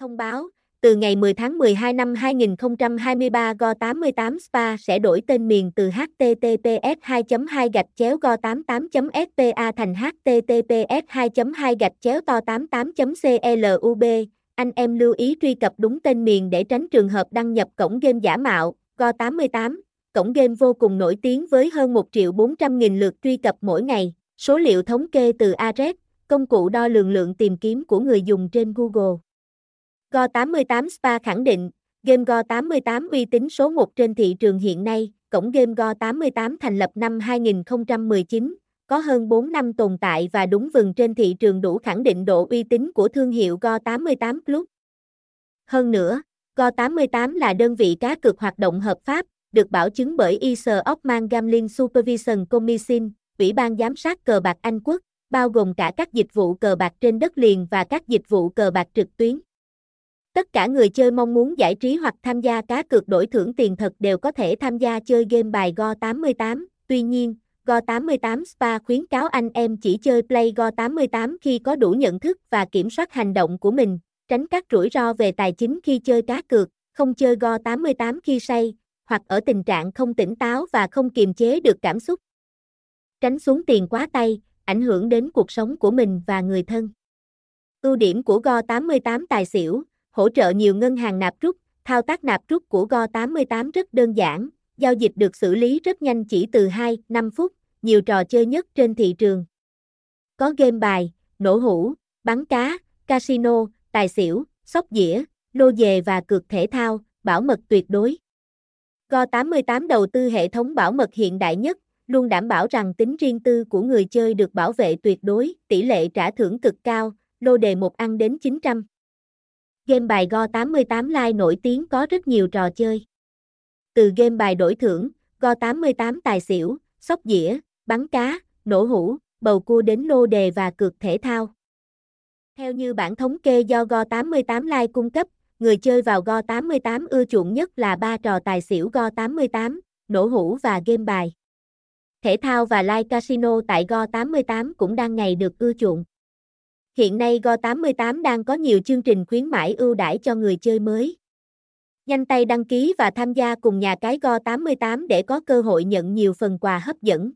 Thông báo, từ ngày 10 tháng 12 năm 2023 Go88 Spa sẽ đổi tên miền từ https 2 2 gạch chéo go 88 spa thành https 2 2 gạch chéo to 88 club anh em lưu ý truy cập đúng tên miền để tránh trường hợp đăng nhập cổng game giả mạo, Go88, cổng game vô cùng nổi tiếng với hơn 1 triệu 400 nghìn lượt truy cập mỗi ngày, số liệu thống kê từ Ares công cụ đo lường lượng tìm kiếm của người dùng trên Google. Go88 Spa khẳng định, game Go88 uy tín số 1 trên thị trường hiện nay, cổng game Go88 thành lập năm 2019, có hơn 4 năm tồn tại và đúng vừng trên thị trường đủ khẳng định độ uy tín của thương hiệu Go88 Club. Hơn nữa, Go88 là đơn vị cá cược hoạt động hợp pháp, được bảo chứng bởi ESA of Gambling Supervision Commission, Ủy ban giám sát cờ bạc Anh Quốc, bao gồm cả các dịch vụ cờ bạc trên đất liền và các dịch vụ cờ bạc trực tuyến. Tất cả người chơi mong muốn giải trí hoặc tham gia cá cược đổi thưởng tiền thật đều có thể tham gia chơi game bài Go88, tuy nhiên, Go88 Spa khuyến cáo anh em chỉ chơi Play Go88 khi có đủ nhận thức và kiểm soát hành động của mình, tránh các rủi ro về tài chính khi chơi cá cược, không chơi Go88 khi say, hoặc ở tình trạng không tỉnh táo và không kiềm chế được cảm xúc. Tránh xuống tiền quá tay, ảnh hưởng đến cuộc sống của mình và người thân. Ưu điểm của Go88 tài xỉu, hỗ trợ nhiều ngân hàng nạp rút, thao tác nạp rút của Go88 rất đơn giản, giao dịch được xử lý rất nhanh chỉ từ 2-5 phút, nhiều trò chơi nhất trên thị trường. Có game bài, nổ hũ, bắn cá, casino, tài xỉu, sóc dĩa, lô dề và cược thể thao, bảo mật tuyệt đối. Go88 đầu tư hệ thống bảo mật hiện đại nhất, luôn đảm bảo rằng tính riêng tư của người chơi được bảo vệ tuyệt đối, tỷ lệ trả thưởng cực cao, lô đề một ăn đến 900. Game bài Go88 Live nổi tiếng có rất nhiều trò chơi. Từ game bài đổi thưởng, Go88 tài xỉu, sóc dĩa, bắn cá, nổ hũ, bầu cua đến lô đề và cược thể thao. Theo như bản thống kê do Go88 Live cung cấp, người chơi vào Go88 ưa chuộng nhất là ba trò tài xỉu Go88, nổ hũ và game bài. Thể thao và live casino tại Go88 cũng đang ngày được ưa chuộng. Hiện nay Go88 đang có nhiều chương trình khuyến mãi ưu đãi cho người chơi mới. Nhanh tay đăng ký và tham gia cùng nhà cái Go88 để có cơ hội nhận nhiều phần quà hấp dẫn.